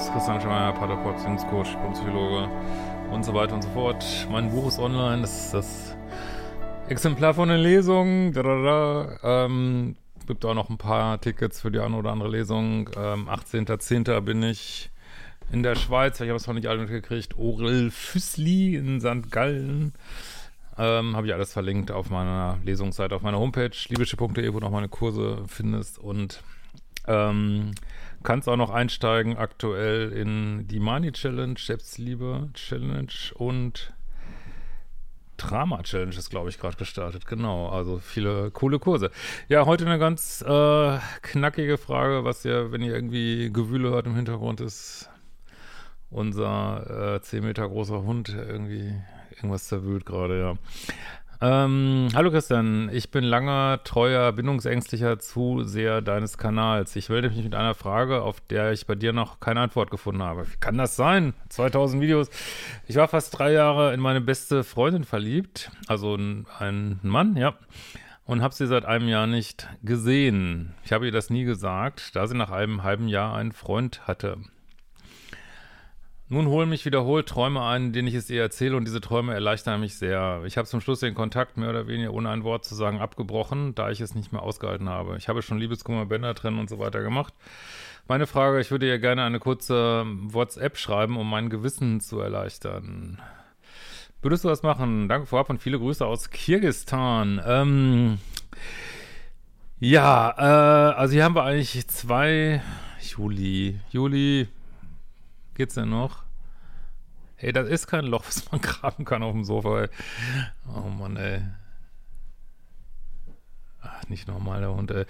Ist Christian Schmeier, Paterport, Beziehungscoach, Psychologe und so weiter und so fort. Mein Buch ist online, das ist das Exemplar von der Lesung. Da, da, da. Ähm, gibt auch noch ein paar Tickets für die eine oder andere Lesung. Ähm, 18.10. bin ich in der Schweiz, ich habe es noch nicht alle mitgekriegt, Orel Füssli in St. Gallen. Ähm, habe ich alles verlinkt auf meiner Lesungsseite, auf meiner Homepage, liebische.de, wo du noch meine Kurse findest und ähm, kannst auch noch einsteigen aktuell in die Money Challenge, Selbstliebe Challenge und Drama Challenge ist, glaube ich, gerade gestartet. Genau, also viele coole Kurse. Ja, heute eine ganz äh, knackige Frage, was ja, wenn ihr irgendwie Gewühle hört im Hintergrund, ist unser äh, 10 Meter großer Hund irgendwie irgendwas zerwühlt gerade, ja. Ähm, hallo Christian, ich bin langer, treuer, bindungsängstlicher Zuseher deines Kanals. Ich melde mich mit einer Frage, auf der ich bei dir noch keine Antwort gefunden habe. Wie kann das sein? 2000 Videos. Ich war fast drei Jahre in meine beste Freundin verliebt, also ein Mann, ja, und habe sie seit einem Jahr nicht gesehen. Ich habe ihr das nie gesagt, da sie nach einem halben Jahr einen Freund hatte. Nun holen mich wiederholt Träume ein, denen ich es ihr erzähle und diese Träume erleichtern mich sehr. Ich habe zum Schluss den Kontakt mehr oder weniger ohne ein Wort zu sagen abgebrochen, da ich es nicht mehr ausgehalten habe. Ich habe schon Liebeskummer, Bänder trennen und so weiter gemacht. Meine Frage, ich würde ihr gerne eine kurze WhatsApp schreiben, um mein Gewissen zu erleichtern. Würdest du das machen? Danke vorab und viele Grüße aus Kirgistan. Ähm, ja, äh, also hier haben wir eigentlich zwei Juli. Juli, Geht's denn noch? Ey, das ist kein Loch, was man graben kann auf dem Sofa, ey. Oh Mann, ey. Ach, nicht normal, der Hund, ey.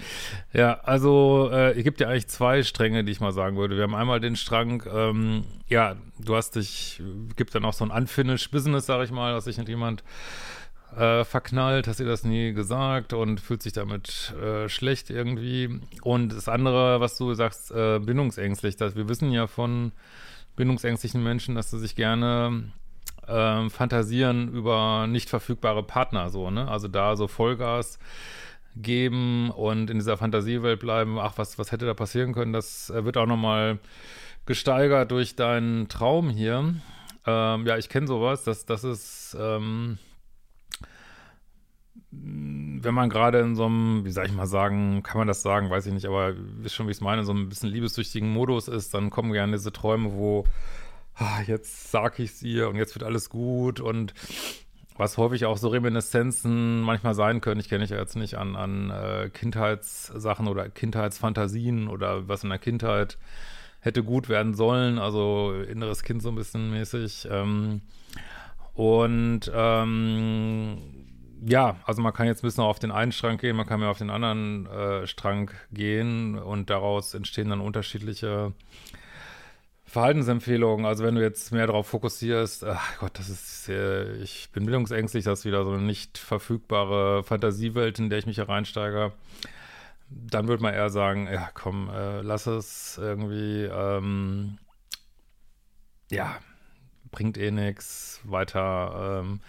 Ja, also, äh, es gibt ja eigentlich zwei Stränge, die ich mal sagen würde. Wir haben einmal den Strang, ähm, ja, du hast dich, gibt dann auch so ein Unfinished Business, sag ich mal, dass sich nicht jemand äh, verknallt, hast dir das nie gesagt und fühlt sich damit äh, schlecht irgendwie. Und das andere, was du sagst, äh, bindungsängstlich, dass wir wissen ja von bindungsängstlichen Menschen, dass sie sich gerne ähm, fantasieren über nicht verfügbare Partner, so, ne? Also da so Vollgas geben und in dieser Fantasiewelt bleiben, ach, was, was hätte da passieren können, das äh, wird auch nochmal gesteigert durch deinen Traum hier. Ähm, ja, ich kenne sowas, das, das ist, ähm, wenn man gerade in so einem, wie soll ich mal sagen, kann man das sagen, weiß ich nicht, aber wisst schon, wie ich es meine, so ein bisschen liebessüchtigen Modus ist, dann kommen gerne diese Träume, wo ah, jetzt sag ich's ihr und jetzt wird alles gut und was häufig auch so Reminiszenzen manchmal sein können, ich kenne ich ja jetzt nicht an, an äh, Kindheitssachen oder Kindheitsfantasien oder was in der Kindheit hätte gut werden sollen, also inneres Kind so ein bisschen mäßig. Ähm, und ähm, ja, also man kann jetzt ein bisschen auf den einen Strang gehen, man kann mehr auf den anderen äh, Strang gehen und daraus entstehen dann unterschiedliche Verhaltensempfehlungen. Also wenn du jetzt mehr darauf fokussierst, ach Gott, das ist, äh, ich bin bildungsängstlich, das ist wieder so eine nicht verfügbare Fantasiewelt, in der ich mich hereinsteige. Dann würde man eher sagen, ja komm, äh, lass es irgendwie, ähm, ja, bringt eh nichts, weiter, ähm,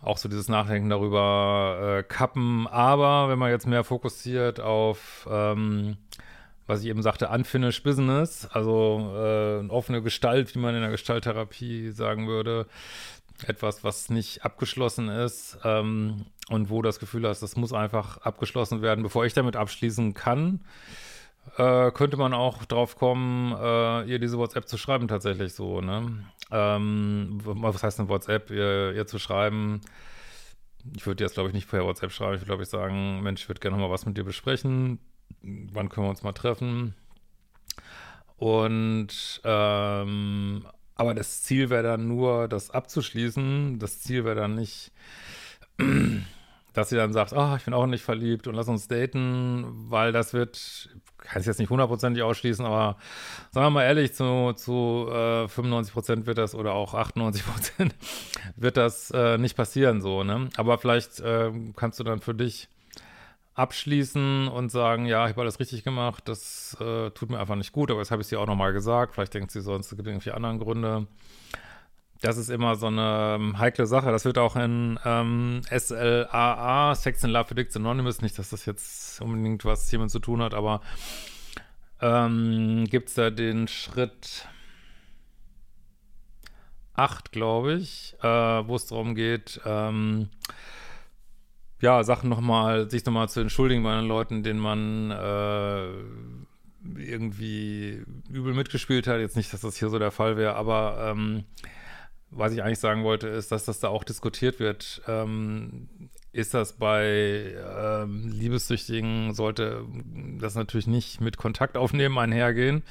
auch so dieses Nachdenken darüber äh, kappen. Aber wenn man jetzt mehr fokussiert auf, ähm, was ich eben sagte, unfinished business, also äh, eine offene Gestalt, wie man in der Gestalttherapie sagen würde, etwas, was nicht abgeschlossen ist ähm, und wo das Gefühl hast, das muss einfach abgeschlossen werden, bevor ich damit abschließen kann, äh, könnte man auch drauf kommen, äh, ihr diese WhatsApp zu schreiben tatsächlich so, ne? Ähm, was heißt eine WhatsApp, ihr, ihr zu schreiben? Ich würde jetzt, glaube ich, nicht per WhatsApp schreiben. Ich würde, glaube ich, sagen, Mensch, ich würde gerne mal was mit dir besprechen. Wann können wir uns mal treffen? Und ähm, aber das Ziel wäre dann nur, das abzuschließen. Das Ziel wäre dann nicht, dass sie dann sagt, oh, ich bin auch nicht verliebt und lass uns daten, weil das wird, kann ich jetzt nicht hundertprozentig ausschließen, aber sagen wir mal ehrlich, zu, zu äh, 95 Prozent wird das oder auch 98 Prozent wird das äh, nicht passieren so, ne? Aber vielleicht äh, kannst du dann für dich abschließen und sagen, ja, ich habe alles richtig gemacht, das äh, tut mir einfach nicht gut, aber jetzt habe ich sie auch nochmal gesagt, vielleicht denkt sie sonst, es gibt irgendwie andere Gründe das ist immer so eine ähm, heikle Sache. Das wird auch in ähm, SLAA, Sex and Love Addicts Anonymous, nicht, dass das jetzt unbedingt was hiermit zu tun hat, aber ähm, gibt es da den Schritt 8, glaube ich, äh, wo es darum geht, ähm, ja, Sachen nochmal, sich nochmal zu entschuldigen bei den Leuten, denen man äh, irgendwie übel mitgespielt hat. Jetzt nicht, dass das hier so der Fall wäre, aber ähm, was ich eigentlich sagen wollte, ist, dass das da auch diskutiert wird. Ähm, ist das bei ähm, Liebessüchtigen, sollte das natürlich nicht mit Kontakt aufnehmen einhergehen.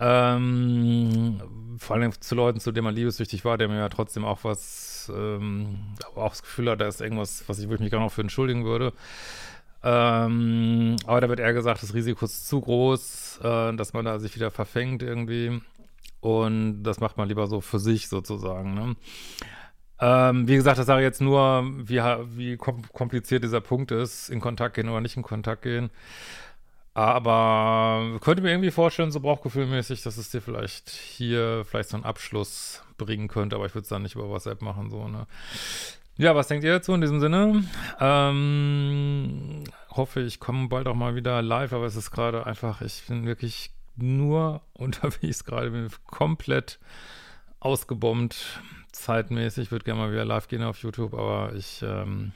Ähm, vor allem zu Leuten, zu denen man liebessüchtig war, der mir ja trotzdem auch was, ähm, auch das Gefühl hat, da ist irgendwas, was ich, wo ich mich gar noch für entschuldigen würde. Ähm, aber da wird eher gesagt, das Risiko ist zu groß, äh, dass man da sich wieder verfängt irgendwie. Und das macht man lieber so für sich sozusagen. Ne? Ähm, wie gesagt, das sage ich jetzt nur, wie, wie kompliziert dieser Punkt ist, in Kontakt gehen oder nicht in Kontakt gehen. Aber könnte mir irgendwie vorstellen, so bauchgefühlmäßig, dass es dir vielleicht hier vielleicht so einen Abschluss bringen könnte, aber ich würde es dann nicht über WhatsApp machen, so, ne? Ja, was denkt ihr dazu in diesem Sinne? Ähm, hoffe, ich komme bald auch mal wieder live, aber es ist gerade einfach, ich bin wirklich nur unterwegs gerade, bin komplett ausgebombt, zeitmäßig. Würde gerne mal wieder live gehen auf YouTube, aber ich ähm,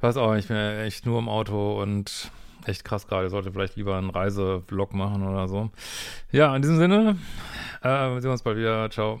weiß auch nicht, ich bin echt nur im Auto und echt krass gerade. Sollte vielleicht lieber einen Reisevlog machen oder so. Ja, in diesem Sinne, äh, wir sehen uns bald wieder. Ciao.